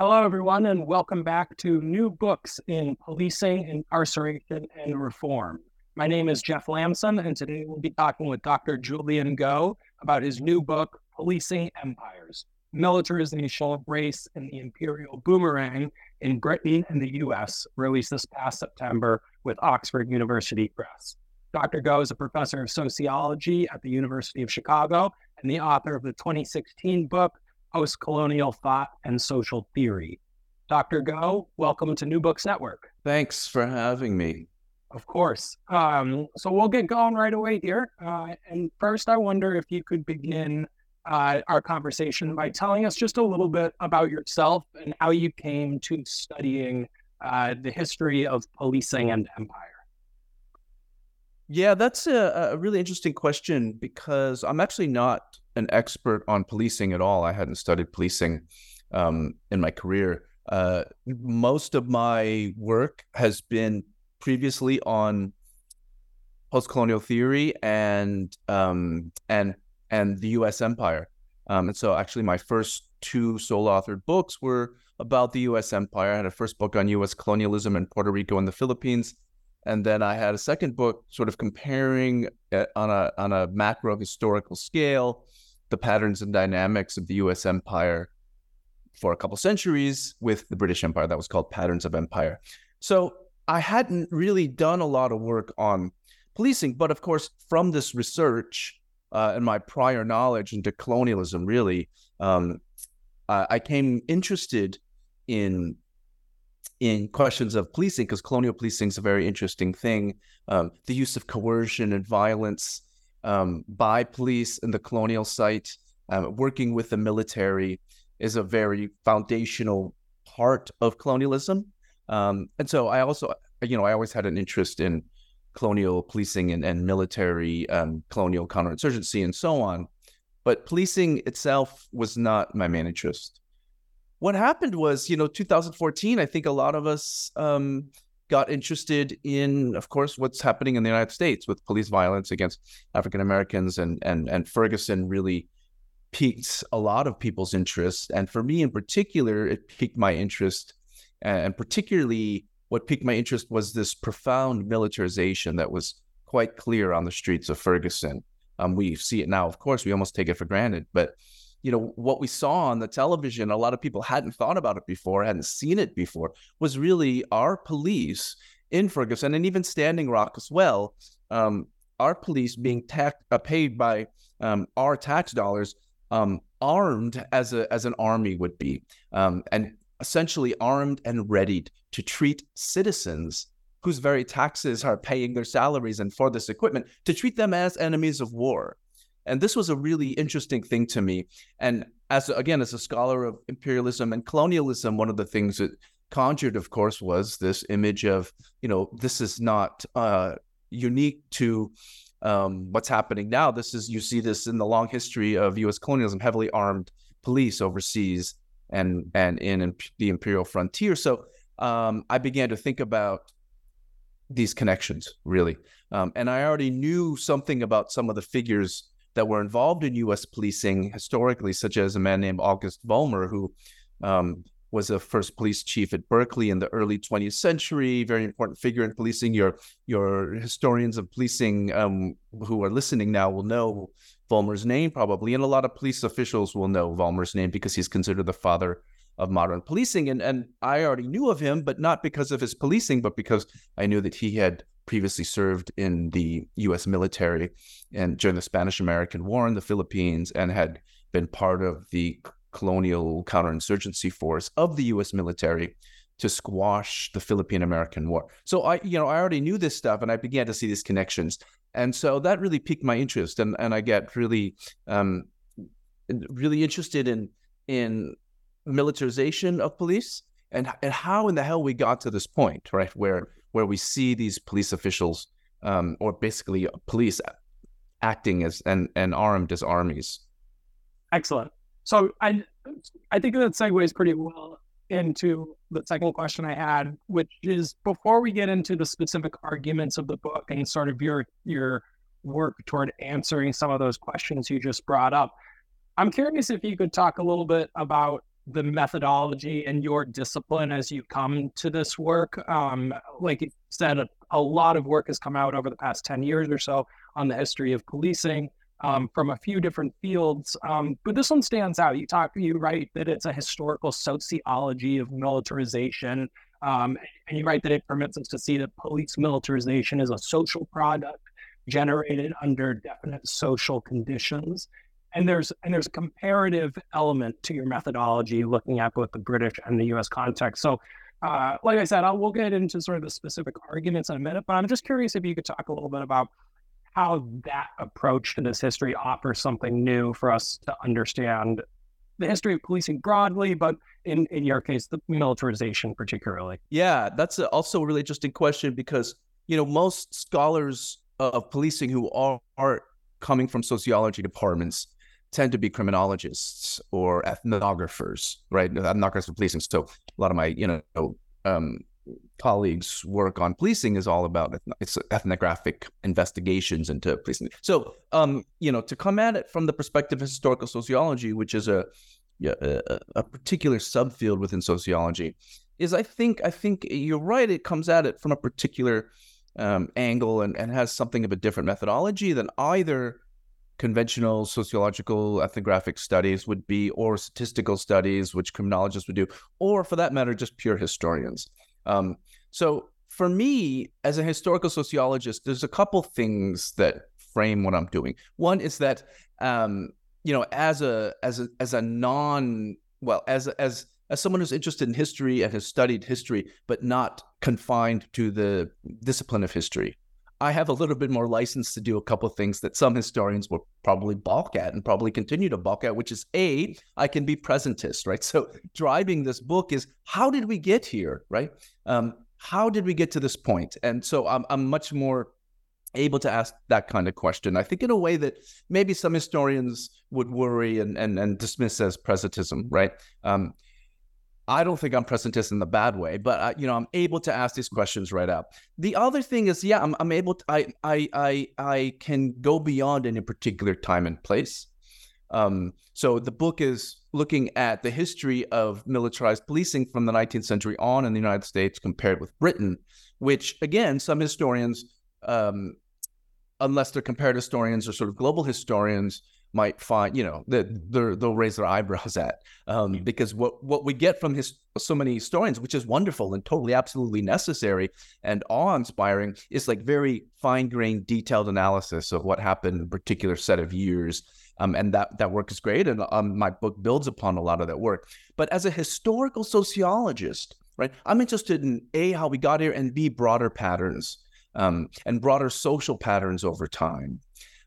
Hello, everyone, and welcome back to New Books in Policing, Incarceration, and Reform. My name is Jeff Lamson, and today we'll be talking with Dr. Julian Go about his new book, Policing Empires Militarization Race and the Imperial Boomerang in Britain and the U.S., released this past September with Oxford University Press. Dr. Go is a professor of sociology at the University of Chicago and the author of the 2016 book, post colonial thought and social theory. Dr. Go, welcome to New Books Network. Thanks for having me. Of course. Um, so we'll get going right away here. Uh, and first, I wonder if you could begin uh, our conversation by telling us just a little bit about yourself and how you came to studying uh, the history of policing and empire. Yeah, that's a, a, really interesting question because I'm actually not an expert on policing at all. I hadn't studied policing um, in my career. Uh, most of my work has been previously on post-colonial theory and um, and and the U.S. empire. Um, and so, actually, my first two sole-authored books were about the U.S. empire. I had a first book on U.S. colonialism in Puerto Rico and the Philippines, and then I had a second book, sort of comparing uh, on a on a macro historical scale the patterns and dynamics of the U.S. empire for a couple centuries with the British Empire. That was called Patterns of Empire. So I hadn't really done a lot of work on policing, but of course, from this research uh, and my prior knowledge into colonialism, really, um, I, came interested in in questions of policing because colonial policing is a very interesting thing. Um, the use of coercion and violence um, by police in the colonial site, um, working with the military is a very foundational part of colonialism. Um, and so I also, you know, I always had an interest in colonial policing and, and military um, colonial counterinsurgency and so on. But policing itself was not my main interest. What happened was, you know, 2014, I think a lot of us um, got interested in, of course, what's happening in the United States with police violence against African Americans, and and and Ferguson really piqued a lot of people's interest, and for me in particular, it piqued my interest, and particularly what piqued my interest was this profound militarization that was quite clear on the streets of Ferguson. Um, we see it now, of course, we almost take it for granted, but you know what we saw on the television a lot of people hadn't thought about it before hadn't seen it before was really our police in ferguson and even standing rock as well um, our police being uh, paid by um, our tax dollars um, armed as a as an army would be um, and essentially armed and readied to treat citizens whose very taxes are paying their salaries and for this equipment to treat them as enemies of war and this was a really interesting thing to me. And as again, as a scholar of imperialism and colonialism, one of the things that conjured, of course, was this image of, you know, this is not uh, unique to um, what's happening now. This is you see this in the long history of U.S. colonialism, heavily armed police overseas and and in, the imperial frontier. So um, I began to think about these connections really, um, and I already knew something about some of the figures that were involved in U.S. policing historically, such as a man named August Vollmer, who um, was the first police chief at Berkeley in the early 20th century. Very important figure in policing. Your your historians of policing um, who are listening now will know Vollmer's name probably, and a lot of police officials will know Vollmer's name because he's considered the father of modern policing. And and I already knew of him, but not because of his policing, but because I knew that he had previously served in the U.S. military and during the Spanish American War in the Philippines and had been part of the colonial counterinsurgency force of the U.S. military to squash the Philippine American War. So I, you know, I already knew this stuff, and I began to see these connections, and so that really piqued my interest, and and I get really, um, really interested in in militarization of police and and how in the hell we got to this point, right? Where where we see these police officials um, or basically police acting as and, and armed as armies. Excellent. So I I think that segues pretty well into the second question I had, which is before we get into the specific arguments of the book and sort of your your work toward answering some of those questions you just brought up. I'm curious if you could talk a little bit about the methodology and your discipline as you come to this work. Um, like you said, a, a, lot of work has come out over the past 10 years or so on the history of policing um, from a few different fields. Um, but this one stands out. You talk, you write that it's a historical sociology of militarization. Um, and you write that it permits us to see that police militarization is a social product generated under definite social conditions and there's and there's a comparative element to your methodology looking at both the british and the us context so uh, like i said I'll, we'll get into sort of the specific arguments in a minute but i'm just curious if you could talk a little bit about how that approach to this history offers something new for us to understand the history of policing broadly, but in, in your case, the militarization particularly. Yeah, that's also a really interesting question because, you know, most scholars of policing who are, are coming from sociology departments tend to be criminologists or ethnographers, right? Ethnographers of policing. So a lot of my, you know, um, colleagues' work on policing is all about it's ethnographic investigations into policing. So, um, you know, to come at it from the perspective of historical sociology, which is a a, a particular subfield within sociology, is I think I think you're right. It comes at it from a particular um, angle and, and has something of a different methodology than either conventional sociological ethnographic studies would be, or statistical studies, which criminologists would do, or for that matter, just pure historians. Um, so for me, as a historical sociologist, there's a couple things that frame what I'm doing. One is that um, you know, as a as a as a non well, as as as someone who's interested in history and has studied history, but not confined to the discipline of history, I have a little bit more license to do a couple of things that some historians will probably balk at and probably continue to balk at, which is A, I can be presentist, right? So driving this book is how did we get here, right? Um, how did we get to this point? And so I'm, I'm much more able to ask that kind of question. I think in a way that maybe some historians would worry and, and, and dismiss as presentism, right? Um, I don't think I'm presentist in the bad way, but uh, you know, I'm able to ask these questions right up. The other thing is, yeah, I'm, I'm able to, I, I, I, I can go beyond any particular time and place. Um, so the book is looking at the history of militarized policing from the 19th century on in the United States compared with Britain, which again, some historians, um, unless they're comparative historians or sort of global historians, might find, you know, that they'll raise their eyebrows at, um, because what what we get from his so many historians, which is wonderful and totally absolutely necessary and awe inspiring, is like very fine grained, detailed analysis of what happened in a particular set of years. Um, and that that work is great, and um, my book builds upon a lot of that work. But as a historical sociologist, right, I'm interested in a how we got here, and b broader patterns um, and broader social patterns over time.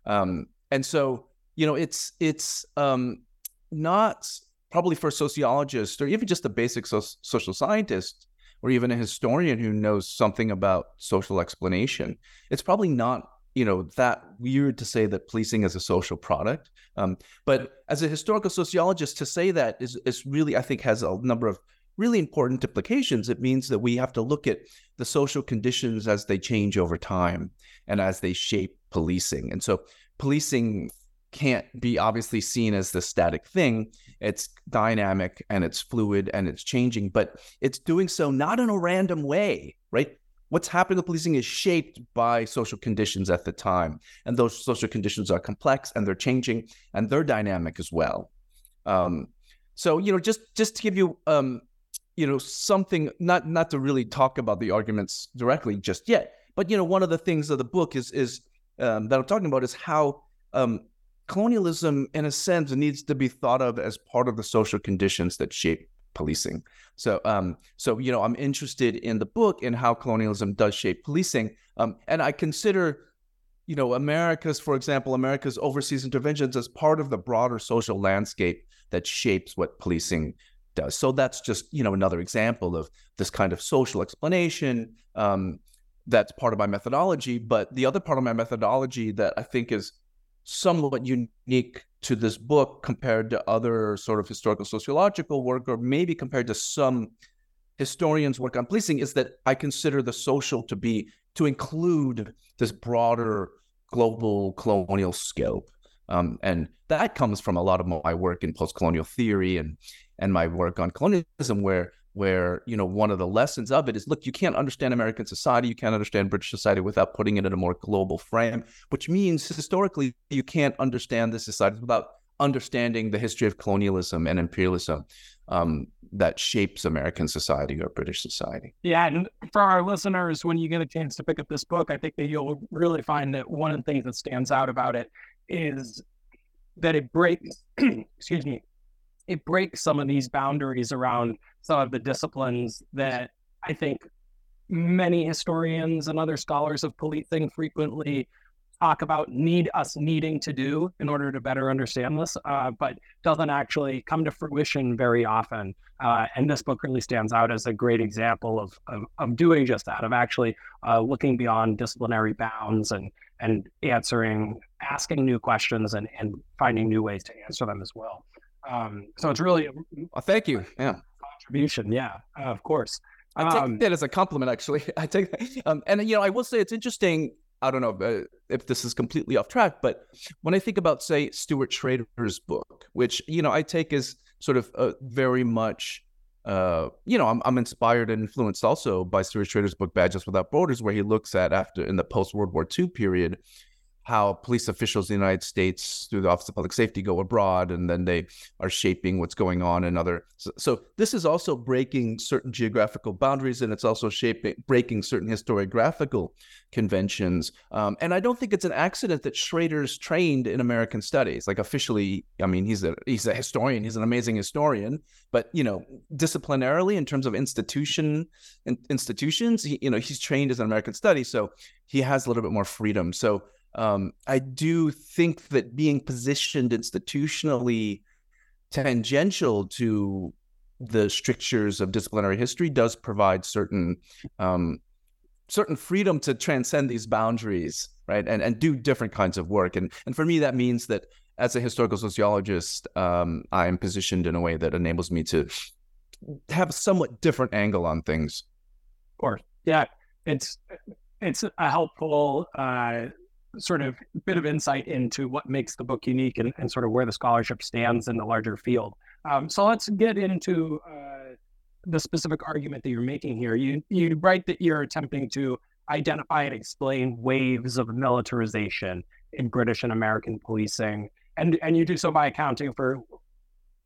Um, and so you know, it's it's um, not probably for sociologists or even just a basic so- social scientist or even a historian who knows something about social explanation. It's probably not you know that weird to say that policing is a social product. Um, but as a historical sociologist, to say that is is really I think has a number of really important implications. It means that we have to look at the social conditions as they change over time and as they shape policing. And so policing can't be obviously seen as the static thing. It's dynamic and it's fluid and it's changing, but it's doing so not in a random way, right? What's happening with policing is shaped by social conditions at the time. And those social conditions are complex and they're changing and they're dynamic as well. Um, so, you know, just just to give you um, you know, something not not to really talk about the arguments directly just yet, but you know, one of the things of the book is is um, that I'm talking about is how um, colonialism, in a sense, needs to be thought of as part of the social conditions that shape policing. So, um, so you know, I'm interested in the book and how colonialism does shape policing, um, and I consider, you know, America's, for example, America's overseas interventions as part of the broader social landscape that shapes what policing does. So that's just you know another example of this kind of social explanation. Um, that's part of my methodology. But the other part of my methodology that I think is somewhat unique to this book compared to other sort of historical sociological work, or maybe compared to some historians' work on policing, is that I consider the social to be to include this broader global colonial scope. Um, and that comes from a lot of my work in post-colonial theory and and my work on colonialism, where where you know one of the lessons of it is look you can't understand american society you can't understand british society without putting it in a more global frame which means historically you can't understand the societies without understanding the history of colonialism and imperialism um, that shapes american society or british society. Yeah and for our listeners when you get a chance to pick up this book i think that you'll really find that one of the things that stands out about it is that it breaks excuse me it breaks some of these boundaries around some of the disciplines that I think many historians and other scholars of policing frequently talk about need us needing to do in order to better understand this, uh, but doesn't actually come to fruition very often. Uh, and this book really stands out as a great example of of, of doing just that, of actually uh, looking beyond disciplinary bounds and and answering, asking new questions and and finding new ways to answer them as well. Um, so it's really. Well, thank you. Yeah. Contribution. Yeah, uh, of course. I take um, that as a compliment, actually. I take that. Um, and, you know, I will say it's interesting. I don't know uh, if this is completely off track, but when I think about, say, Stuart Schrader's book, which, you know, I take as sort of a very much uh, you know, I'm, I'm inspired and influenced also by Stuart Schrader's book Badges Without Borders, where he looks at after in the post World War II period, how police officials in the United States through the Office of Public Safety go abroad and then they are shaping what's going on in other so, so this is also breaking certain geographical boundaries and it's also shaping breaking certain historiographical conventions. Um, and I don't think it's an accident that Schrader's trained in American studies. Like officially I mean he's a he's a historian he's an amazing historian but you know disciplinarily in terms of institution institutions he, you know he's trained as an American study so he has a little bit more freedom. So um, I do think that being positioned institutionally tangential to the strictures of disciplinary history does provide certain um, certain freedom to transcend these boundaries, right, and and do different kinds of work. And and for me, that means that as a historical sociologist, um, I am positioned in a way that enables me to have a somewhat different angle on things. Of course, yeah, it's it's a helpful uh, sort of bit of insight into what makes the book unique and, and sort of where the scholarship stands in the larger field. Um, so let's get into uh, the specific argument that you're making here. You you write that you're attempting to identify and explain waves of militarization in British and American policing, and and you do so by accounting for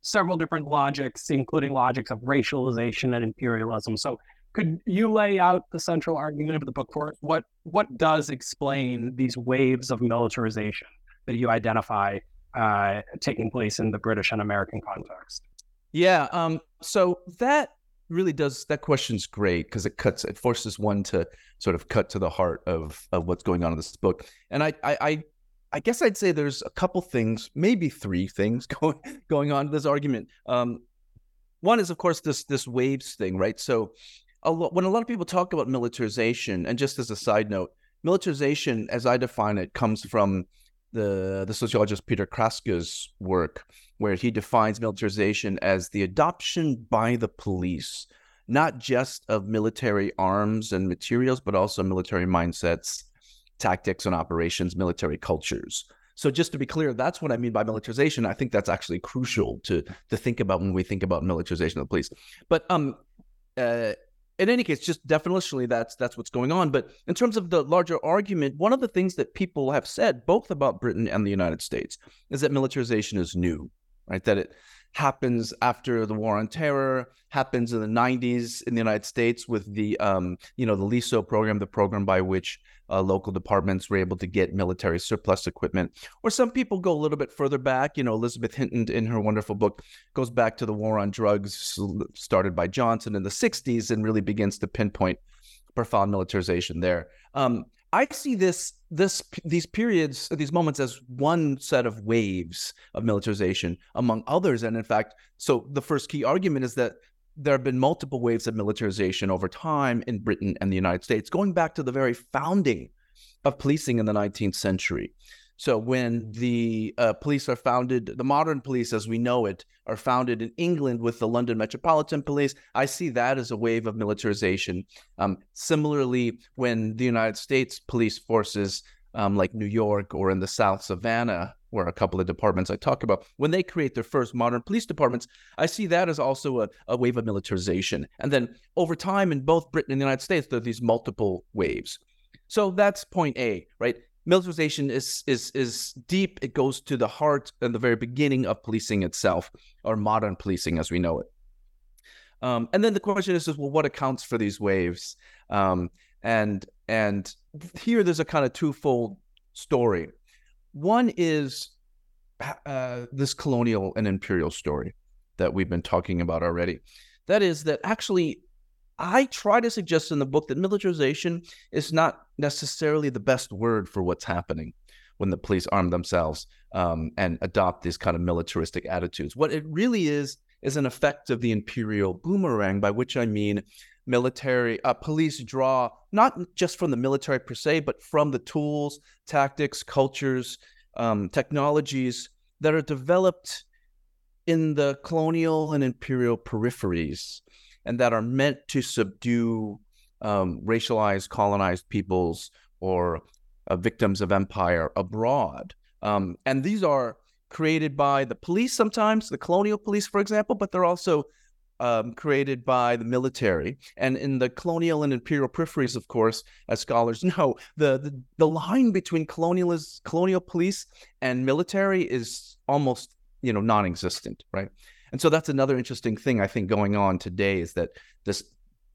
several different logics, including logics of racialization and imperialism. So could you lay out the central argument of the book for us? What what does explain these waves of militarization that you identify uh, taking place in the British and American context? Yeah, um, so that really does that question's great because it cuts it forces one to sort of cut to the heart of of what's going on in this book. And I I, I I guess I'd say there's a couple things, maybe three things going going on in this argument. Um, one is, of course, this this waves thing, right? So a when a lot of people talk about militarization, and just as a side note, militarization, as I define it, comes from the the sociologist Peter Kraska's work, where he defines militarization as the adoption by the police, not just of military arms and materials, but also military mindsets, tactics and operations, military cultures. So just to be clear, that's what I mean by militarization. I think that's actually crucial to to think about when we think about militarization of the police. But um, uh, in any case, just definitionally, that's that's what's going on. But in terms of the larger argument, one of the things that people have said, both about Britain and the United States, is that militarization is new, right? That it happens after the war on terror, happens in the 90s in the United States with the um, you know the LESO program, the program by which uh, local departments were able to get military surplus equipment. Or some people go a little bit further back. You know, Elizabeth Hinton in her wonderful book goes back to the war on drugs started by Johnson in the 60s and really begins to pinpoint profound militarization there. Um, I see this this these periods these moments as one set of waves of militarization among others and in fact so the first key argument is that there have been multiple waves of militarization over time in Britain and the United States going back to the very founding of policing in the 19th century so when the uh, police are founded, the modern police as we know it are founded in England with the London Metropolitan Police. I see that as a wave of militarization. Um, similarly, when the United States police forces, um, like New York or in the South Savannah, where a couple of departments I talk about, when they create their first modern police departments, I see that as also a, a wave of militarization. And then over time in both Britain and the United States, there are these multiple waves. So that's point A, right? militarization is is is deep. It goes to the heart and the very beginning of policing itself, or modern policing as we know it. Um, and then the question is, is well, what accounts for these waves? Um, and and here there's a kind of twofold story. One is uh, this colonial and imperial story that we've been talking about already. That is that actually I try to suggest in the book that militarization is not necessarily the best word for what's happening when the police arm themselves um, and adopt these kind of militaristic attitudes. What it really is is an effect of the imperial boomerang, by which I mean military uh, police draw not just from the military per se, but from the tools, tactics, cultures, um, technologies that are developed in the colonial and imperial peripheries and that are meant to subdue um, racialized, colonized peoples or uh, victims of empire abroad. Um, and these are created by the police sometimes, the colonial police, for example, but they're also um, created by the military. And in the colonial and imperial peripheries, of course, as scholars know, the, the, the line between colonialist, colonial police and military is almost you know non-existent, right? And so that's another interesting thing I think going on today is that this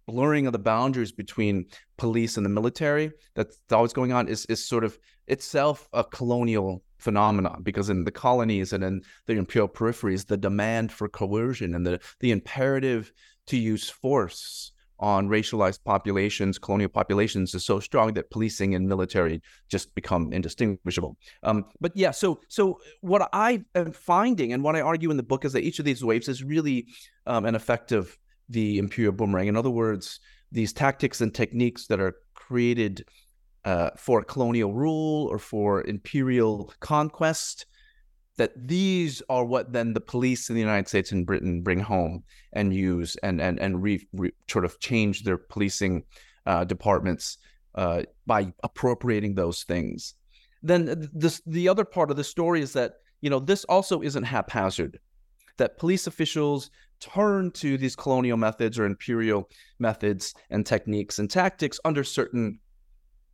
blurring of the boundaries between police and the military that's always going on is is sort of itself a colonial phenomenon because in the colonies and in the imperial peripheries the demand for coercion and the the imperative to use force on racialized populations, colonial populations, is so strong that policing and military just become indistinguishable. Um, but yeah, so so what I am finding and what I argue in the book is that each of these waves is really um, an effect of the imperial boomerang. In other words, these tactics and techniques that are created uh, for colonial rule or for imperial conquest that these are what then the police in the United States and Britain bring home and use and and and re, re, sort of change their policing uh, departments uh, by appropriating those things. Then this the other part of the story is that you know this also isn't haphazard. That police officials turn to these colonial methods or imperial methods and techniques and tactics under certain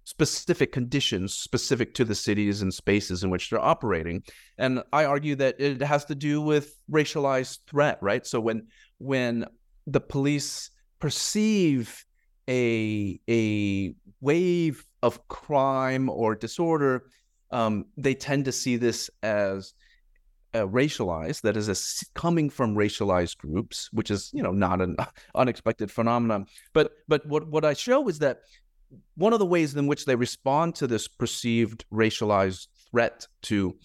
specific conditions specific to the cities and spaces in which they're operating. And i argue that it has to do with racialized threat right? So when when the police perceive a a wave of crime or disorder um, they tend to see this as uh, racialized that is coming from racialized groups which is you know not an unexpected phenomenon. But but what what i show is that one of the ways in which they respond to this perceived racialized threat to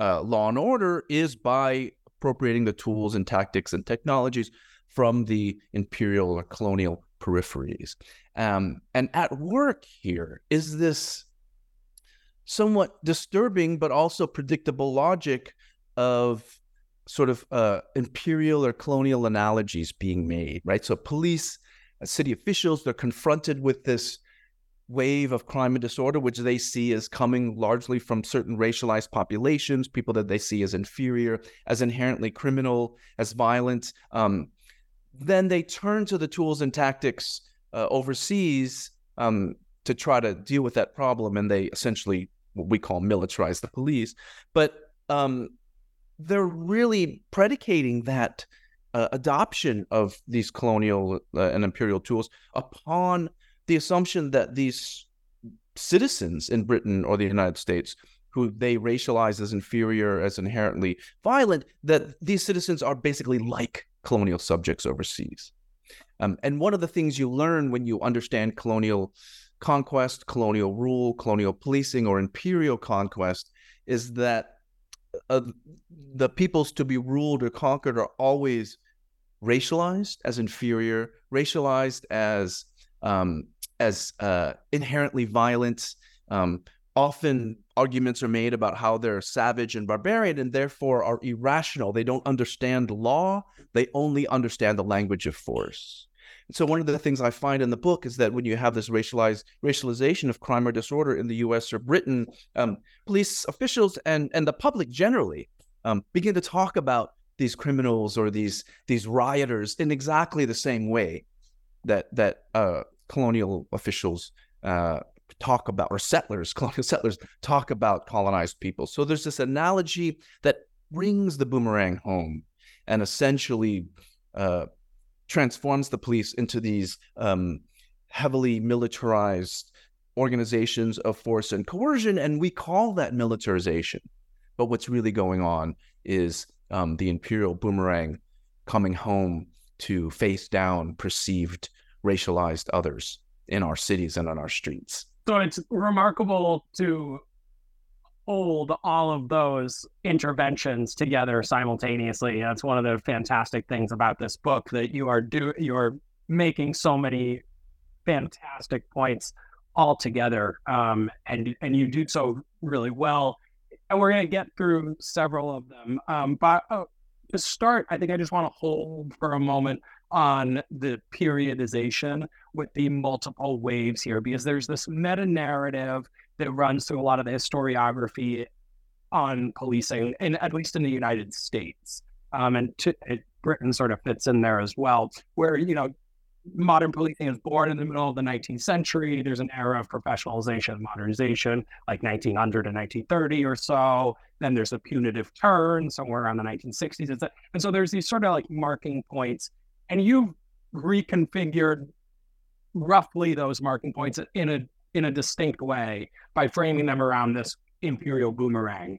uh, law and order is by appropriating the tools and tactics and technologies from the imperial or colonial peripheries. Um, and at work here is this somewhat disturbing but also predictable logic of sort of uh, imperial or colonial analogies being made, right? So police, uh, city officials, they're confronted with this wave of crime and disorder, which they see as coming largely from certain racialized populations, people that they see as inferior, as inherently criminal, as violent. Um, then they turn to the tools and tactics uh, overseas um, to try to deal with that problem, and they essentially what we call militarize the police. But um, they're really predicating that uh, adoption of these colonial uh, and imperial tools upon the assumption that these citizens in Britain or the United States who they racialize as inferior, as inherently violent, that these citizens are basically like colonial subjects overseas. Um, and one of the things you learn when you understand colonial conquest, colonial rule, colonial policing, or imperial conquest is that uh, the peoples to be ruled or conquered are always racialized as inferior, racialized as um, as uh, inherently violent. Um, often arguments are made about how they're savage and barbarian and therefore are irrational. They don't understand law. They only understand the language of force. So one of the things I find in the book is that when you have this racialized racialization of crime or disorder in the U.S. or Britain, um, police officials and and the public generally um, begin to talk about these criminals or these these rioters in exactly the same way that that uh, colonial officials uh, talk about, or settlers, colonial settlers talk about colonized people. So there's this analogy that brings the boomerang home and essentially uh, transforms the police into these um, heavily militarized organizations of force and coercion, and we call that militarization. But what's really going on is um, the imperial boomerang coming home to face down perceived racialized others in our cities and on our streets. So it's remarkable to hold all of those interventions together simultaneously. That's one of the fantastic things about this book that you are do you're making so many fantastic points all together, um, and and you do so really well. And we're going to get through several of them. Um, but uh, to start, I think I just want to hold for a moment on the periodization with the multiple waves here because there's this meta narrative that runs through a lot of the historiography on policing, and at least in the United States. Um, and to, it, Britain sort of fits in there as well, where you know modern policing is born in the middle of the 19th century. There's an era of professionalization modernization, like 1900 to 1930 or so. Then there's a punitive turn somewhere around the 1960s. And so there's these sort of like marking points and you've reconfigured roughly those marking points in a in a distinct way by framing them around this imperial boomerang.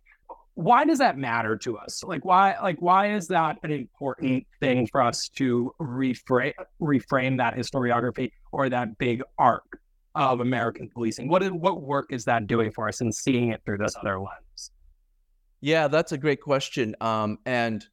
Why does that matter to us? Like why like why is that an important thing for us to reframe reframe that historiography or that big arc of american policing? What is, what work is that doing for us in seeing it through this other lens? Yeah that's a great question. Um and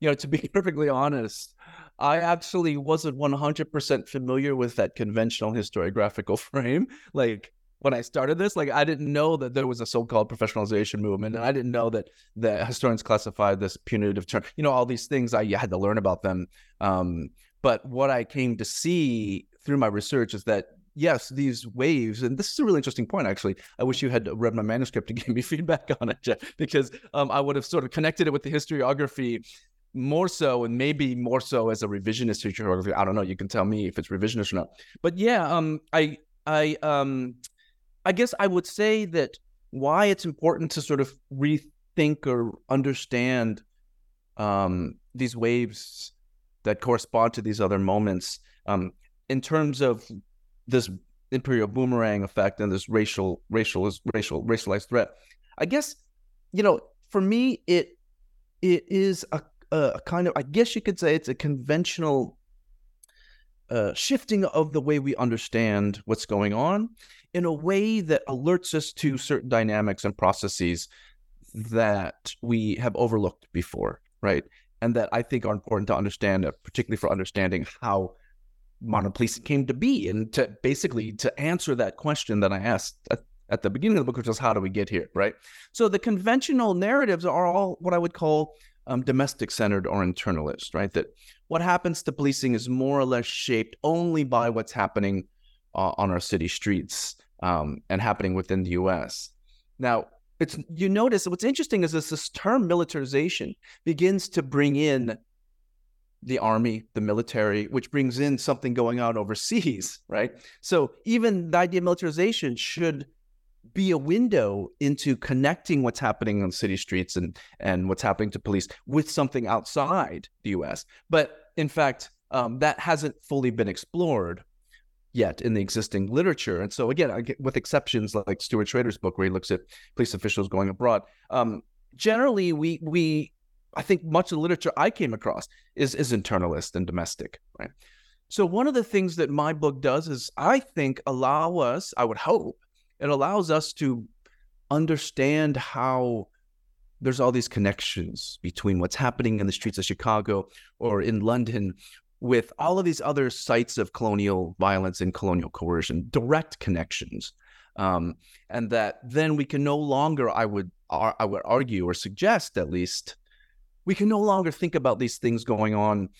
you know to be perfectly honest I actually wasn't 100% familiar with that conventional historiographical frame. Like when I started this, like I didn't know that there was a so-called professionalization movement, and I didn't know that the historians classified this punitive term. You know, all these things I had to learn about them. Um, but what I came to see through my research is that yes, these waves, and this is a really interesting point, actually. I wish you had read my manuscript to give me feedback on it, Jeff, because um, I would have sort of connected it with the historiography more so and maybe more so as a revisionist historiography. I don't know. You can tell me if it's revisionist or not. But yeah, um, I I um, I guess I would say that why it's important to sort of rethink or understand um, these waves that correspond to these other moments um, in terms of this imperial boomerang effect and this racial racial racial racialized threat. I guess you know for me it it is a a kind of, I guess you could say it's a conventional uh, shifting of the way we understand what's going on in a way that alerts us to certain dynamics and processes that we have overlooked before, right? And that I think are important to understand, uh, particularly for understanding how modern policing came to be, and to basically to answer that question that I asked at, at the beginning of the book, which was how do we get here, right? So the conventional narratives are all what I would call um, domestic centered or internalist, right? That what happens to policing is more or less shaped only by what's happening uh, on our city streets um, and happening within the US. Now, it's you notice what's interesting is this, this term militarization begins to bring in the army, the military, which brings in something going on overseas, right? So even the idea of militarization should be a window into connecting what's happening on city streets and and what's happening to police with something outside the U.S. But in fact, um, that hasn't fully been explored yet in the existing literature. And so again, with exceptions like Stuart Schrader's book, where he looks at police officials going abroad, um, generally we we I think much of the literature I came across is is internalist and domestic, right? So one of the things that my book does is I think allow us, I would hope, it allows us to understand how there's all these connections between what's happening in the streets of Chicago or in London with all of these other sites of colonial violence and colonial coercion, direct connections. Um, and that then we can no longer, I would, I would argue or suggest at least, we can no longer think about these things going on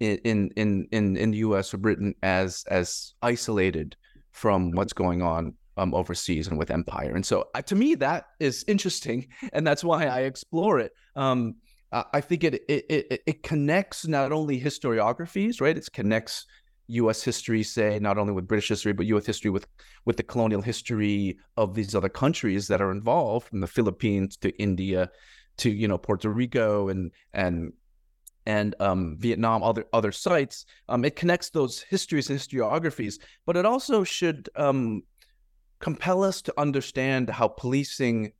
in in in in the U.S. or Britain as as isolated from what's going on um, overseas and with empire. And so, uh, to me, that is interesting, and that's why I explore it. Um, I think it, it it it connects not only historiographies, right? It connects U.S. history, say, not only with British history, but U.S. history with with the colonial history of these other countries that are involved, from the Philippines to India to you know Puerto Rico and and and um, Vietnam, other other sites. Um, it connects those histories and historiographies, but it also should um, compel us to understand how policing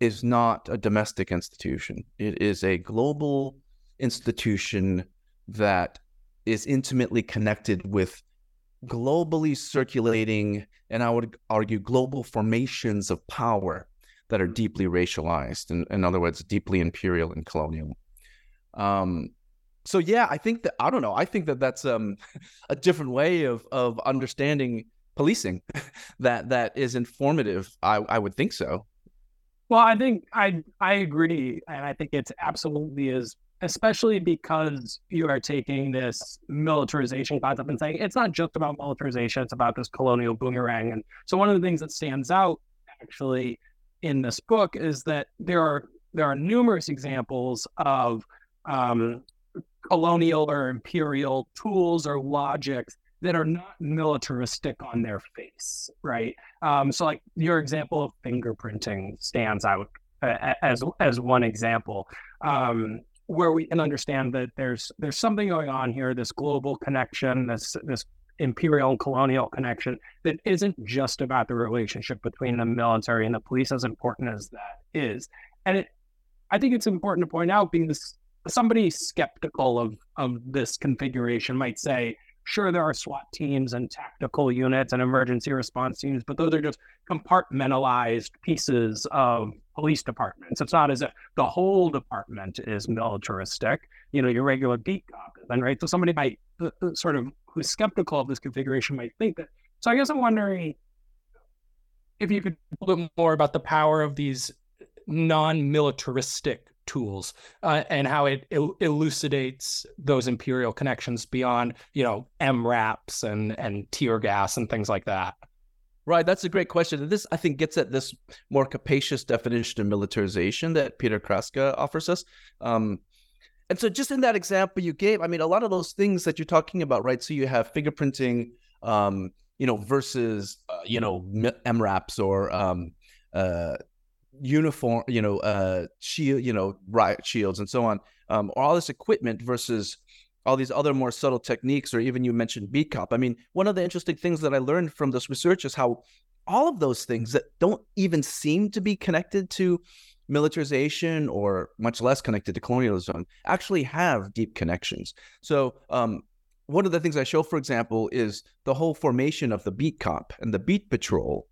is not a domestic institution. It is a global institution that is intimately connected with globally circulating, and I would argue, global formations of power that are deeply racialized. In, in other words, deeply imperial and colonial. Um, so yeah, I think that I don't know. I think that that's um, a different way of of understanding policing that that is informative. I I would think so. Well, I think I I agree, and I think it's absolutely is, especially because you are taking this militarization concept and saying it's not just about militarization; it's about this colonial boomerang. And so, one of the things that stands out actually in this book is that there are there are numerous examples of um, colonial or imperial tools or logics that are not militaristic on their face, right? Um, so, like your example of fingerprinting stands out uh, as as one example, um, where we can understand that there's there's something going on here, this global connection, this this imperial and colonial connection that isn't just about the relationship between the military and the police, as important as that is. And it, I think it's important to point out because somebody skeptical of of this configuration might say, sure, there are SWAT teams and tactical units and emergency response teams, but those are just compartmentalized pieces of police departments. It's not as if the whole department is militaristic. You know, your regular beat cop, then right. So somebody might uh, uh, sort of who's skeptical of this configuration might think that. So I guess I'm wondering if you could a little bit more about the power of these non-militaristic tools uh, and how it el- elucidates those imperial connections beyond you know MRAPs and and tear gas and things like that. Right, that's a great question. And this, I think, gets at this more capacious definition of militarization that Peter Kraska offers us. Um, and so, just in that example you gave, I mean, a lot of those things that you're talking about, right? So you have fingerprinting, um, you know, versus, uh, you know, MRAPs or um, uh, uniform, you know, uh, shield, you know, riot shields and so on, um, all this equipment versus all these other more subtle techniques, or even you mentioned beat cop. I mean, one of the interesting things that I learned from this research is how all of those things that don't even seem to be connected to militarization or much less connected to colonialism actually have deep connections. So, um, one of the things I show, for example, is the whole formation of the beat cop and the beat patrol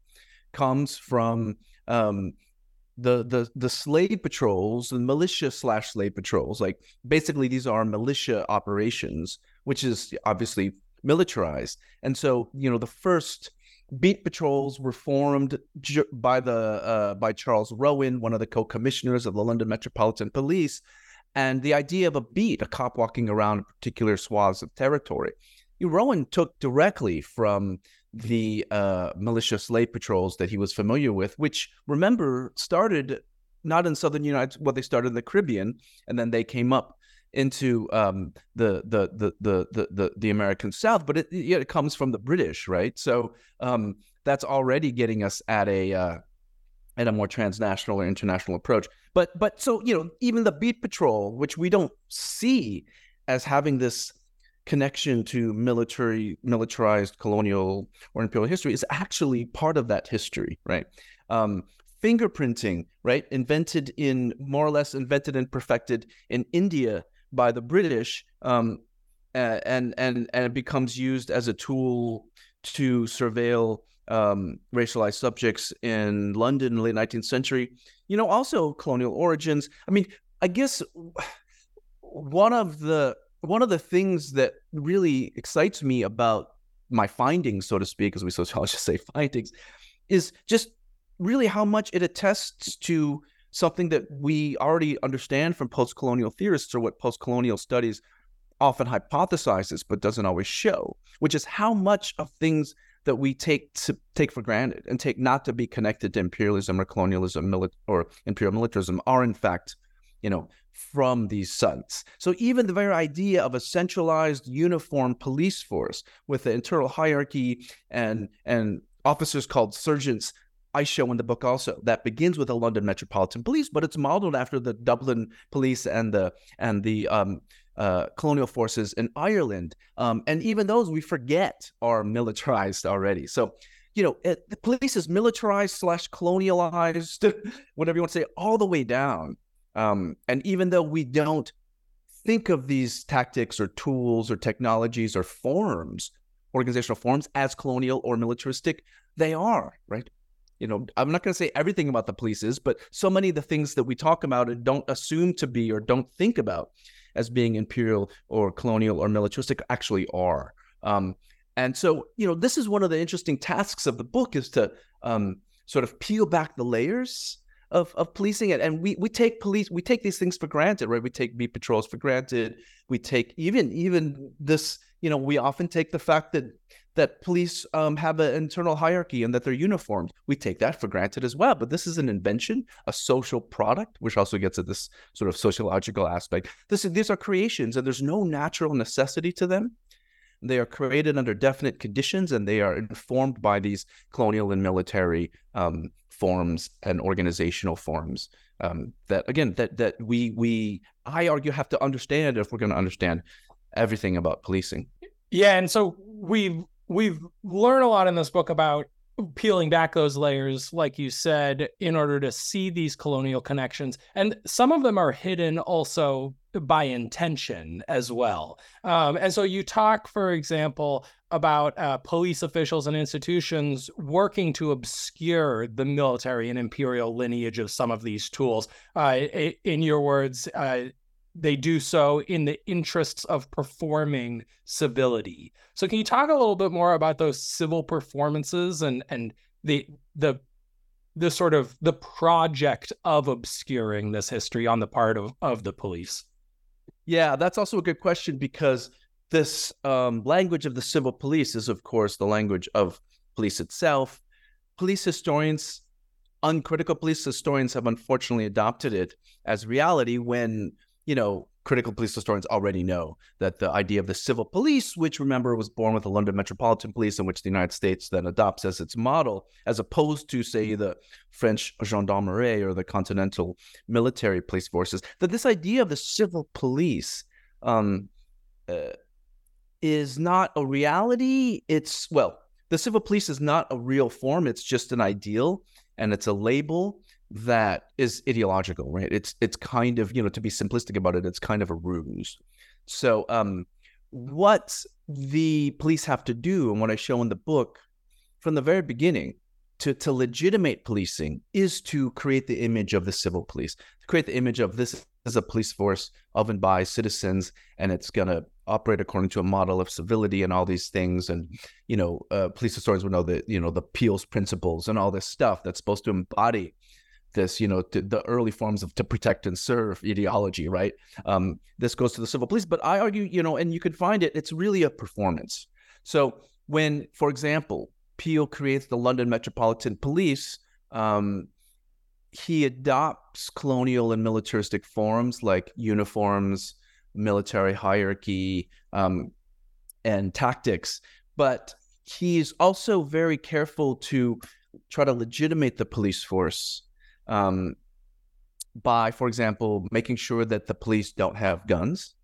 comes from um, the the the slave patrols, the militia slash slave patrols, like basically these are militia operations, which is obviously militarized. And so, you know, the first beat patrols were formed by the uh, by Charles Rowan, one of the co-commissioners of the London Metropolitan Police, and the idea of a beat, a cop walking around particular swaths of territory. Rowan took directly from the uh, militia slave patrols that he was familiar with, which remember started not in southern United, well, they started in the Caribbean, and then they came up into um, the, the, the the the the American South, but it it comes from the British, right? So um, that's already getting us at a uh, at a more transnational or international approach. But but so you know even the Beat Patrol, which we don't see as having this connection to military, militarized colonial or imperial history is actually part of that history, right? Um, fingerprinting, right, invented in more or less invented and perfected in India by the British, um, and and and it becomes used as a tool to surveil um, racialized subjects in London in the late 19th century. You know, also colonial origins. I mean, I guess one of the one of the things that really excites me about my findings, so to speak, as we sociologists say findings, is just really how much it attests to something that we already understand from post-colonial theorists or what post-colonial studies often hypothesizes but doesn't always show, which is how much of things that we take to take for granted and take not to be connected to imperialism or colonialism mili- or imperial militarism are in fact, you know, from these sites. So even the very idea of a centralized uniform police force with an internal hierarchy and and officers called sergeants I show in the book also that begins with the London Metropolitan Police, but it's modeled after the Dublin Police and the and the um, uh, colonial forces in Ireland. Um, and even those we forget are militarized already. So, you know, it, the police is militarized slash colonialized, whatever you want to say, all the way down. Um, and even though we don't think of these tactics or tools or technologies or forms, organizational forms as colonial or militaristic, they are, right? You know, I'm not going to say everything about the police is, but so many of the things that we talk about and don't assume to be or don't think about as being imperial or colonial or militaristic actually are. Um, and so, you know, this is one of the interesting tasks of the book is to um, sort of peel back the layers of, of policing it. And we, we take police, we take these things for granted, right? We take beat patrols for granted. We take even, even this, you know, we often take the fact that that police um, have an internal hierarchy and that they're uniformed. We take that for granted as well. But this is an invention, a social product, which also gets at this sort of sociological aspect. This, these are creations, and there's no natural necessity to them. They are created under definite conditions, and they are informed by these colonial and military um, forms and organizational forms. Um, that again, that that we we I argue have to understand if we're going to understand everything about policing. Yeah, and so we've we've learned a lot in this book about peeling back those layers, like you said, in order to see these colonial connections. And some of them are hidden also by intention as well. Um, and so you talk, for example, about uh, police officials and institutions working to obscure the military and imperial lineage of some of these tools. Uh, in your words, uh, they do so in the interests of performing civility. So can you talk a little bit more about those civil performances and and the the the sort of the project of obscuring this history on the part of, of the police? Yeah, that's also a good question because this um, language of the civil police is, of course, the language of police itself. Police historians, uncritical police historians, have unfortunately adopted it as reality when you know, critical police historians already know that the idea of the civil police, which remember was born with the London Metropolitan Police, in which the United States then adopts as its model, as opposed to, say, the French gendarmerie or the continental military police forces, that this idea of the civil police um, uh, is not a reality. It's, well, the civil police is not a real form, it's just an ideal and it's a label that is ideological, right? It's it's kind of you know to be simplistic about it, it's kind of a ruse. So um, what the police have to do, and what I show in the book from the very beginning, to to legitimate policing is to create the image of the civil police, to create the image of this is a police force of and by citizens, and it's gonna operate according to a model of civility and all these things. And you know, uh, police historians would know that you know the Peel's principles and all this stuff that's supposed to embody this, you know, the early forms of to protect and serve ideology, right? Um, this goes to the civil police, but I argue, you know, and you can find it, it's really a performance. So when, for example, Peel creates the London Metropolitan Police, um, he adopts colonial and militaristic forms like uniforms, military hierarchy, um, and tactics, but he's also very careful to try to legitimate the police force um, by, for example, making sure that the police don't have guns.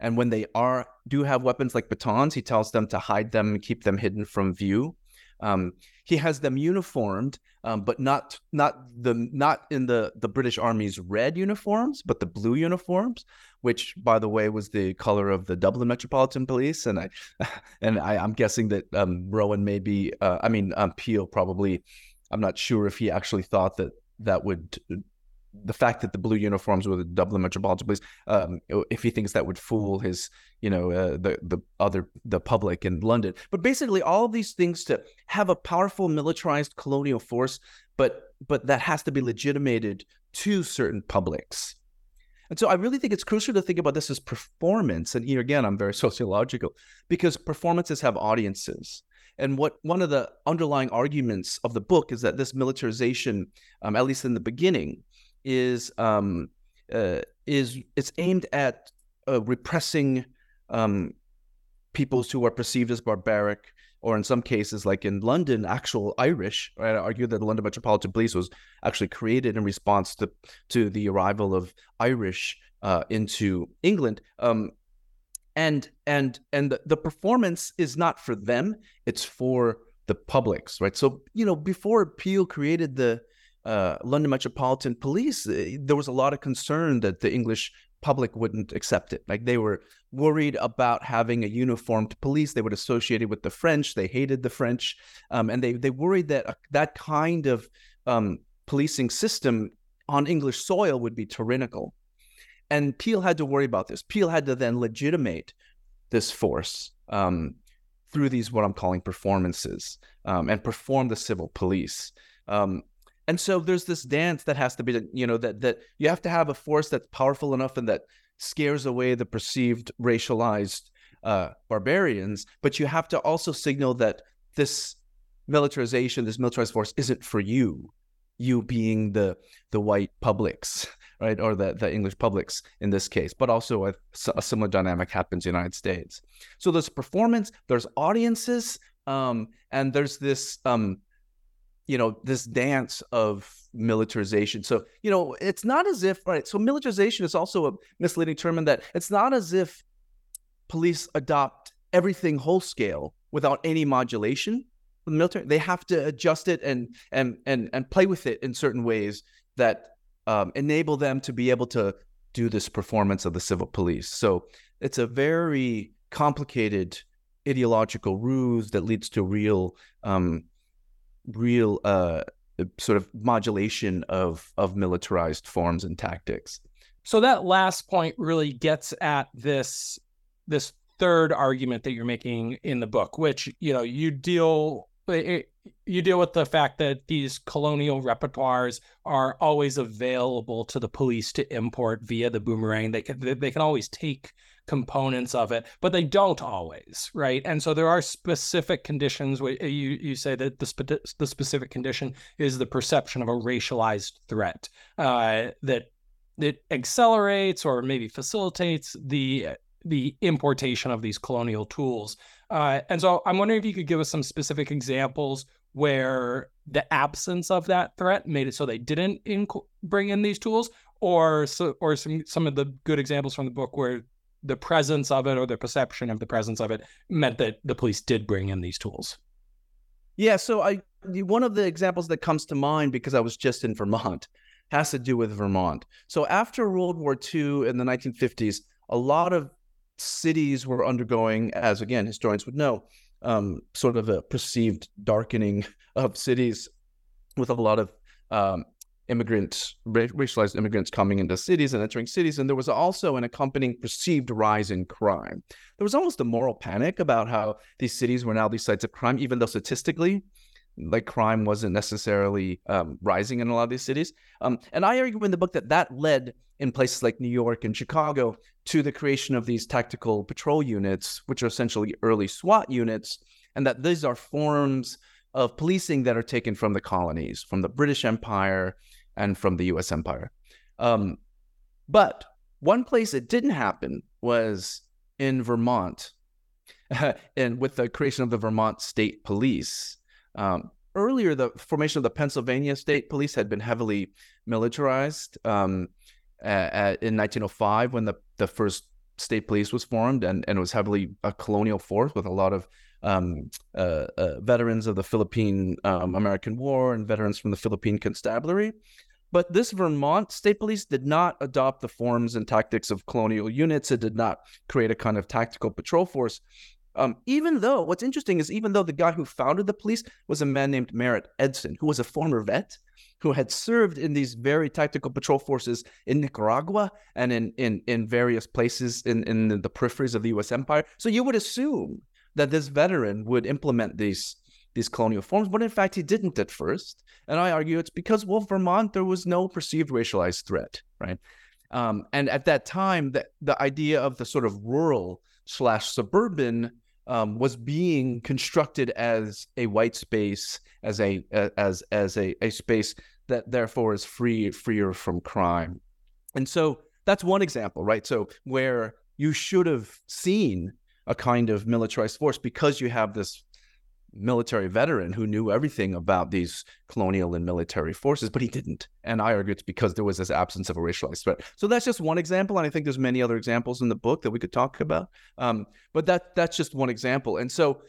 And when they are do have weapons like batons, he tells them to hide them and keep them hidden from view. Um, he has them uniformed, um, but not not the not in the the British Army's red uniforms, but the blue uniforms, which, by the way, was the color of the Dublin Metropolitan Police. And I and I, am guessing that um, Rowan maybe, uh, I mean, um, Peel probably. I'm not sure if he actually thought that that would the fact that the blue uniforms were the Dublin Metropolitan Police, um, if he thinks that would fool his, you know, uh, the the other the public in London. But basically, all of these things to have a powerful militarized colonial force, but but that has to be legitimated to certain publics. And so I really think it's crucial to think about this as performance. And here again, I'm very sociological because performances have audiences. And what one of the underlying arguments of the book is that this militarization, um, at least in the beginning, is um, uh, is it's aimed at uh, repressing um, peoples who are perceived as barbaric, or in some cases, like in London, actual Irish. Right? I argue that the London Metropolitan Police was actually created in response to to the arrival of Irish uh, into England. Um, and and and the, the performance is not for them; it's for the publics, right? So you know, before Peel created the uh, London Metropolitan Police, uh, there was a lot of concern that the English public wouldn't accept it. Like they were worried about having a uniformed police. They would associate it with the French. They hated the French, um, and they they worried that uh, that kind of um, policing system on English soil would be tyrannical. And Peel had to worry about this. Peel had to then legitimate this force um, through these what I'm calling performances um, and perform the civil police. Um, and so there's this dance that has to be, you know, that that you have to have a force that's powerful enough and that scares away the perceived racialized uh, barbarians, but you have to also signal that this militarization, this militarized force, isn't for you. You being the the white publics, right, or the the English publics in this case, but also a, a similar dynamic happens in the United States. So there's performance, there's audiences, um, and there's this um, you know this dance of militarization so you know it's not as if right so militarization is also a misleading term in that it's not as if police adopt everything whole scale without any modulation the military they have to adjust it and and and and play with it in certain ways that um, enable them to be able to do this performance of the civil police so it's a very complicated ideological ruse that leads to real um, real uh, sort of modulation of of militarized forms and tactics. So that last point really gets at this this third argument that you're making in the book, which you know you deal it, you deal with the fact that these colonial repertoires are always available to the police to import via the boomerang. They can they can always take components of it, but they don't always, right? And so there are specific conditions. Where you you say that the spe- the specific condition is the perception of a racialized threat uh, that it accelerates or maybe facilitates the the importation of these colonial tools. Uh, and so I'm wondering if you could give us some specific examples where the absence of that threat made it so they didn't inc- bring in these tools, or so, or some some of the good examples from the book where the presence of it or the perception of the presence of it meant that the police did bring in these tools. Yeah, so I one of the examples that comes to mind because I was just in Vermont has to do with Vermont. So after World War II in the 1950s, a lot of cities were undergoing, as again historians would know, um, sort of a perceived darkening of cities with a lot of um, immigrants, racialized immigrants coming into cities and entering cities. And there was also an accompanying perceived rise in crime. There was almost a moral panic about how these cities were now these sites of crime, even though statistically, like crime wasn't necessarily um, rising in a lot of these cities. Um, and I argue in the book that that led in places like New York and Chicago to the creation of these tactical patrol units, which are essentially early SWAT units, and that these are forms of policing that are taken from the colonies, from the British Empire, and from the US Empire. Um, but one place it didn't happen was in Vermont, and with the creation of the Vermont State Police. Um, earlier, the formation of the Pennsylvania State Police had been heavily militarized um, in 1905 when the, the first state police was formed and, and it was heavily a colonial force with a lot of um, uh, uh, veterans of the Philippine um, American War and veterans from the Philippine Constabulary. But this Vermont state police did not adopt the forms and tactics of colonial units. It did not create a kind of tactical patrol force. Um, even though, what's interesting is even though the guy who founded the police was a man named Merritt Edson, who was a former vet, who had served in these very tactical patrol forces in Nicaragua and in in, in various places in, in the peripheries of the U.S. empire. So you would assume that this veteran would implement these these colonial forms, but in fact he didn't at first. And I argue it's because, well, Vermont there was no perceived racialized threat, right? Um, and at that time, the the idea of the sort of rural slash suburban um, was being constructed as a white space, as a as as a, a space that therefore is free freer from crime. And so that's one example, right? So where you should have seen a kind of militarized force because you have this military veteran who knew everything about these colonial and military forces, but he didn't. And I argue it's because there was this absence of a racialized threat. So that's just one example, and I think there's many other examples in the book that we could talk about. Um, but that that's just one example. And so,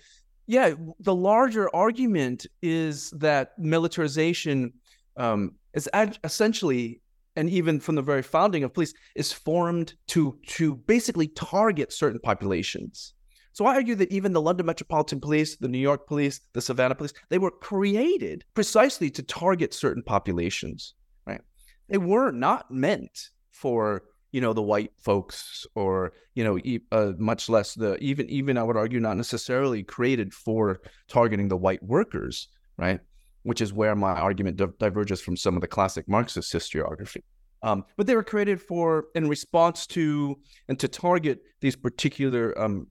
yeah, the larger argument is that militarization um, is ad- essentially and even from the very founding of police is formed to to basically target certain populations so I argue that even the London Metropolitan Police, the New York Police, the Savannah Police, they were created precisely to target certain populations, right? They were not meant for you know the white folks or you know uh, much less the even even I would argue not necessarily created for targeting the white workers, right? Which is where my argument di- diverges from some of the classic Marxist historiography. Um, but they were created for in response to and to target these particular um,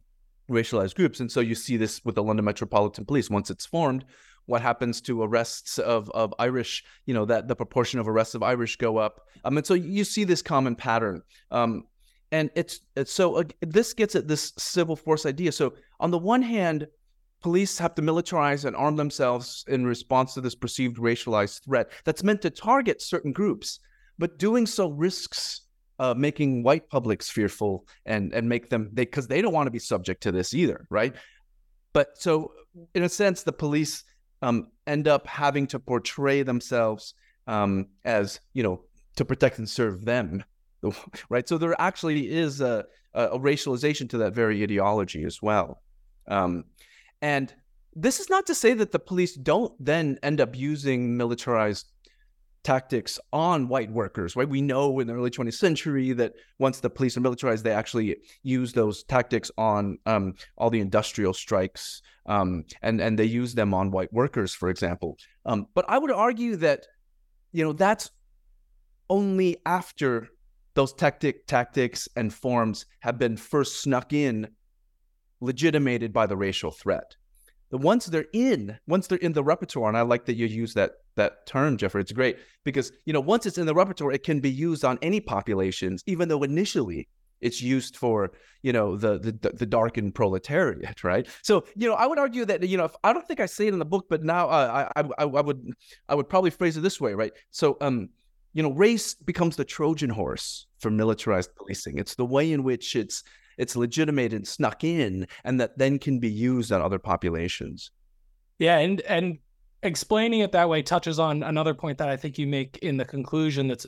racialized groups. And so you see this with the London Metropolitan Police. Once it's formed, what happens to arrests of, of Irish, you know, that the proportion of arrests of Irish go up. Um, and so you see this common pattern. Um, and it's, it's so uh, this gets at this civil force idea. So on the one hand, police have to militarize and arm themselves in response to this perceived racialized threat that's meant to target certain groups, but doing so risks uh, making white publics fearful and and make them they because they don't want to be subject to this either, right? But so in a sense, the police um, end up having to portray themselves um, as you know to protect and serve them, right? So there actually is a, a racialization to that very ideology as well, um, and this is not to say that the police don't then end up using militarized tactics on white workers, right? We know in the early 20th century that once the police are militarized, they actually use those tactics on um, all the industrial strikes, um, and and they use them on white workers, for example. Um, but I would argue that, you know, that's only after those tactic tactics and forms have been first snuck in, legitimated by the racial threat. Once they're in, once they're in the repertoire, and I like that you use that that term, Jeffrey. It's great because you know once it's in the repertoire, it can be used on any populations, even though initially it's used for you know the the the darkened proletariat, right? So you know I would argue that you know if, I don't think I say it in the book, but now uh, I, I I would I would probably phrase it this way, right? So um you know race becomes the Trojan horse for militarized policing. It's the way in which it's it's legitimated, snuck in, and that then can be used on other populations. Yeah, and and explaining it that way touches on another point that I think you make in the conclusion. That's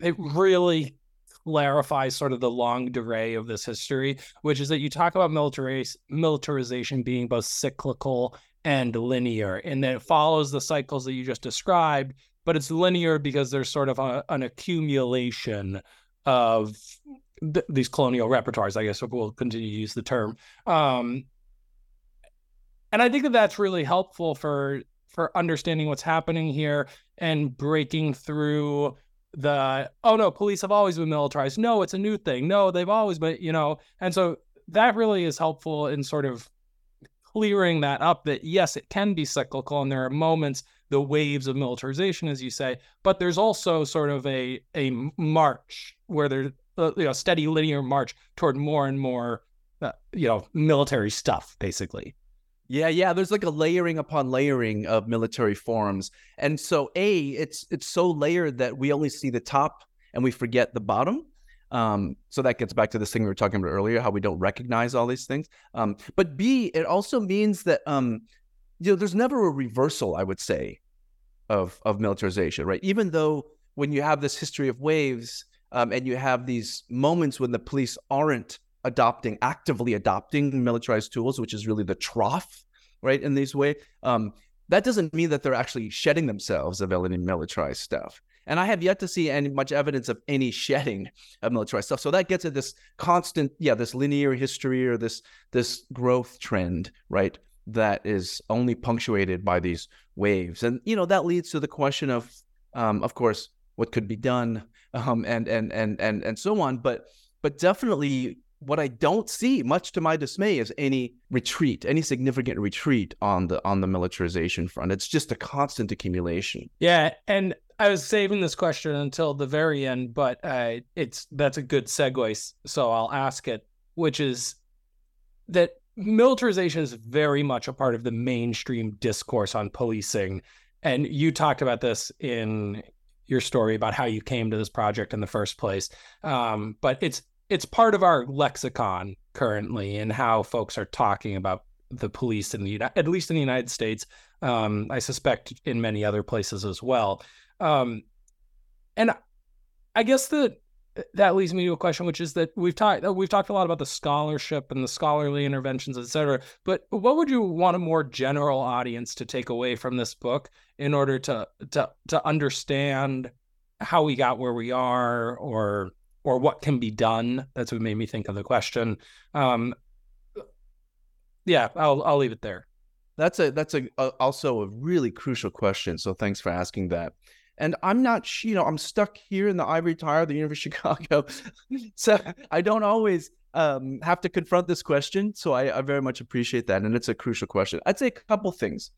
it really clarifies sort of the longue durée of this history, which is that you talk about militariz- militarization being both cyclical and linear, and that it follows the cycles that you just described, but it's linear because there's sort of a, an accumulation of th- these colonial repertoires. I guess we'll continue to use the term. Um, and I think that that's really helpful for for understanding what's happening here and breaking through the oh no police have always been militarized no it's a new thing no they've always been you know and so that really is helpful in sort of clearing that up that yes it can be cyclical and there are moments the waves of militarization as you say but there's also sort of a a march where there's a uh, you know steady linear march toward more and more uh, you know military stuff basically yeah, yeah. There's like a layering upon layering of military forms, and so a it's it's so layered that we only see the top and we forget the bottom. Um, so that gets back to this thing we were talking about earlier, how we don't recognize all these things. Um, but B, it also means that um, you know, there's never a reversal, I would say, of of militarization, right? Even though when you have this history of waves um, and you have these moments when the police aren't adopting, actively adopting militarized tools, which is really the trough, right? In these way, um, that doesn't mean that they're actually shedding themselves of any militarized stuff. And I have yet to see any much evidence of any shedding of militarized stuff. So that gets at this constant, yeah, this linear history or this this growth trend, right? That is only punctuated by these waves, and you know that leads to the question of, um, of course, what could be done, um, and and and and and so on. But but definitely what I don't see, much to my dismay, is any retreat, any significant retreat on the on the militarization front. It's just a constant accumulation. Yeah, and I was saving this question until the very end, but uh, it's that's a good segue, so I'll ask it, which is that militarization is very much a part of the mainstream discourse on policing, and you talked about this in your story about how you came to this project in the first place. Um, but it's it's part of our lexicon currently and how folks are talking about the police in the at least in the United States. Um, I suspect in many other places as well. Um, and I guess that that leads me to a question, which is that we've talked we've talked a lot about the scholarship and the scholarly interventions, et cetera. But what would you want a more general audience to take away from this book in order to to to understand how we got where we are, or or what can be done. That's what made me think of the question. Um, yeah, I'll I'll leave it there. That's a that's a, a, also a really crucial question. So thanks for asking that. And I'm not, you know, I'm stuck here in the ivory tower of the University of Chicago, so I don't always um, have to confront this question. So I, I, very much appreciate that, and it's a crucial question. I'd say a couple things.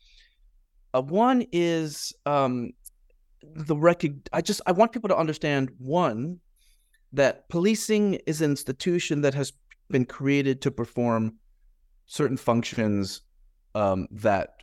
Uh, one is um, the record. I just I want people to understand one that policing is an institution that has been created to perform certain functions um, that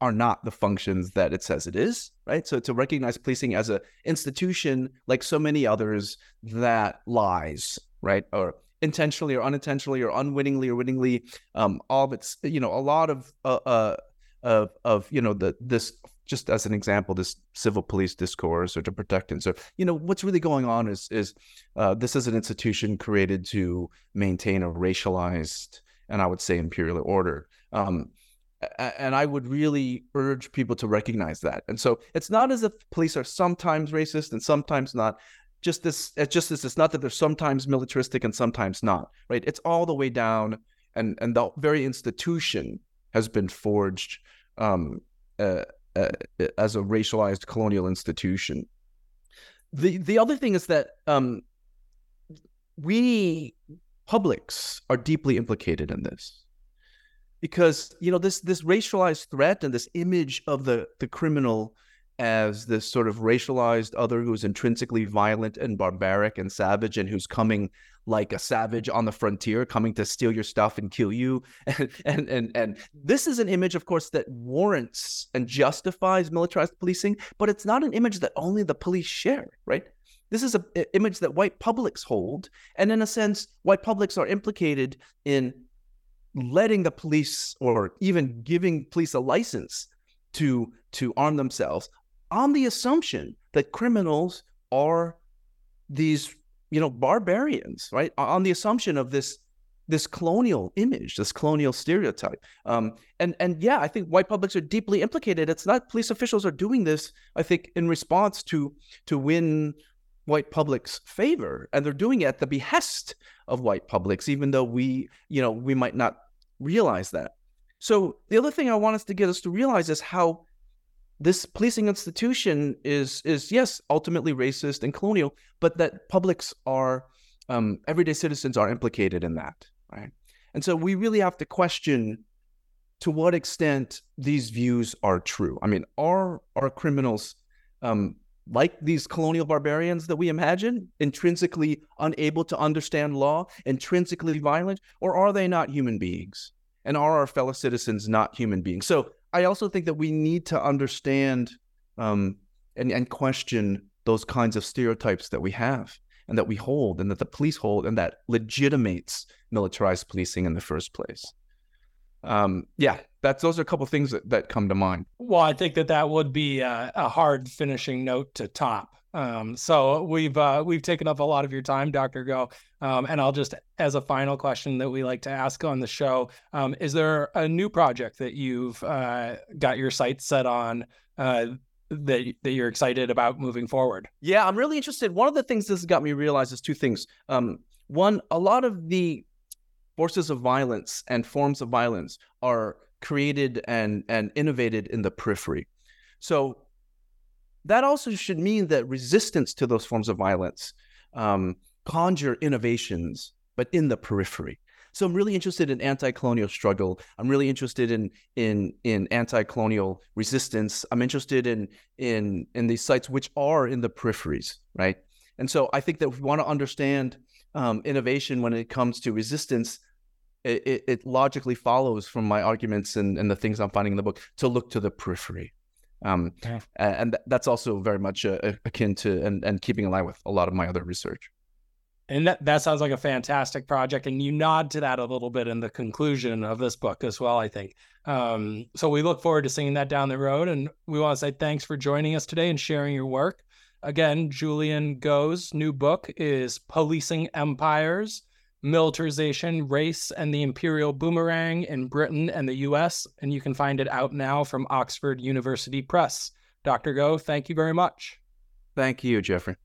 are not the functions that it says it is, right? So to recognize policing as an institution, like so many others, that lies, right, or intentionally or unintentionally or unwittingly or wittingly, um, all of it's you know a lot of uh, uh of of you know the this just as an example, this civil police discourse or to protect and so you know what's really going on is is uh, this is an institution created to maintain a racialized and I would say imperial order. Um, and I would really urge people to recognize that. And so it's not as if police are sometimes racist and sometimes not. Just this, it's just this. It's not that they're sometimes militaristic and sometimes not. Right? It's all the way down, and and the very institution has been forged um, uh, uh, as a racialized colonial institution. The the other thing is that um, we publics are deeply implicated in this because you know this this racialized threat and this image of the the criminal as this sort of racialized other who's intrinsically violent and barbaric and savage and who's coming like a savage on the frontier coming to steal your stuff and kill you. And and and, and this is an image of course that warrants and justifies militarized policing but it's not an image that only the police share right? This is an image that white publics hold and in a sense white publics are implicated in letting the police or even giving police a license to to arm themselves on the assumption that criminals are these you know barbarians right? On the assumption of this this colonial image this colonial stereotype. Um, and and yeah i think white publics are deeply implicated. It's not police officials are doing this i think in response to to win white public's favor and they're doing it at the behest of white publics even though we you know we might not realize that. So the other thing i want us to get us to realize is how this policing institution is is yes ultimately racist and colonial but that publics are um, everyday citizens are implicated in that right? And so we really have to question to what extent these views are true. I mean are are criminals um, like these colonial barbarians that we imagine intrinsically unable to understand law intrinsically violent or are they not human beings and are our fellow citizens not human beings so I also think that we need to understand um, and, and question those kinds of stereotypes that we have. and that we hold and that the police hold and that legitimates militarized policing in the first place. Um, yeah, that's those are a couple things that, that come to mind. Well, I think that that would be a, a hard finishing note to top. Um, so we've uh, we've taken up a lot of your time, Dr. Go. Um, and I'll just, as a final question that we like to ask on the show, um, is there a new project that you've uh, got your sights set on uh, that that you're excited about moving forward? Yeah, I'm really interested. One of the things this has got me realize is two things. Um, one, a lot of the forces of violence and forms of violence are created and and innovated in the periphery. So that also should mean that resistance to those forms of violence um, conjure innovations, but in the periphery. So I'm really interested in anti-colonial struggle. I'm really interested in in in anti-colonial resistance. I'm interested in in in these sites which are in the peripheries, right? And so I think that we want to understand um, innovation when it comes to resistance, it, it, it, logically follows from my arguments and, and the things I'm finding in the book to look to the periphery. Um, okay. And that's also very much uh, akin to and, and keeping in line with a lot of my other research. And that, that sounds like a fantastic project. And you nod to that a little bit in the conclusion of this book as well, I think. Um, so we look forward to seeing that down the road. And we want to say thanks for joining us today and sharing your work. Again, Julian Go's new book is Policing Empires Militarization, Race, and the Imperial Boomerang in Britain and the US. And you can find it out now from Oxford University Press. Dr. Go, thank you very much. Thank you, Jeffrey.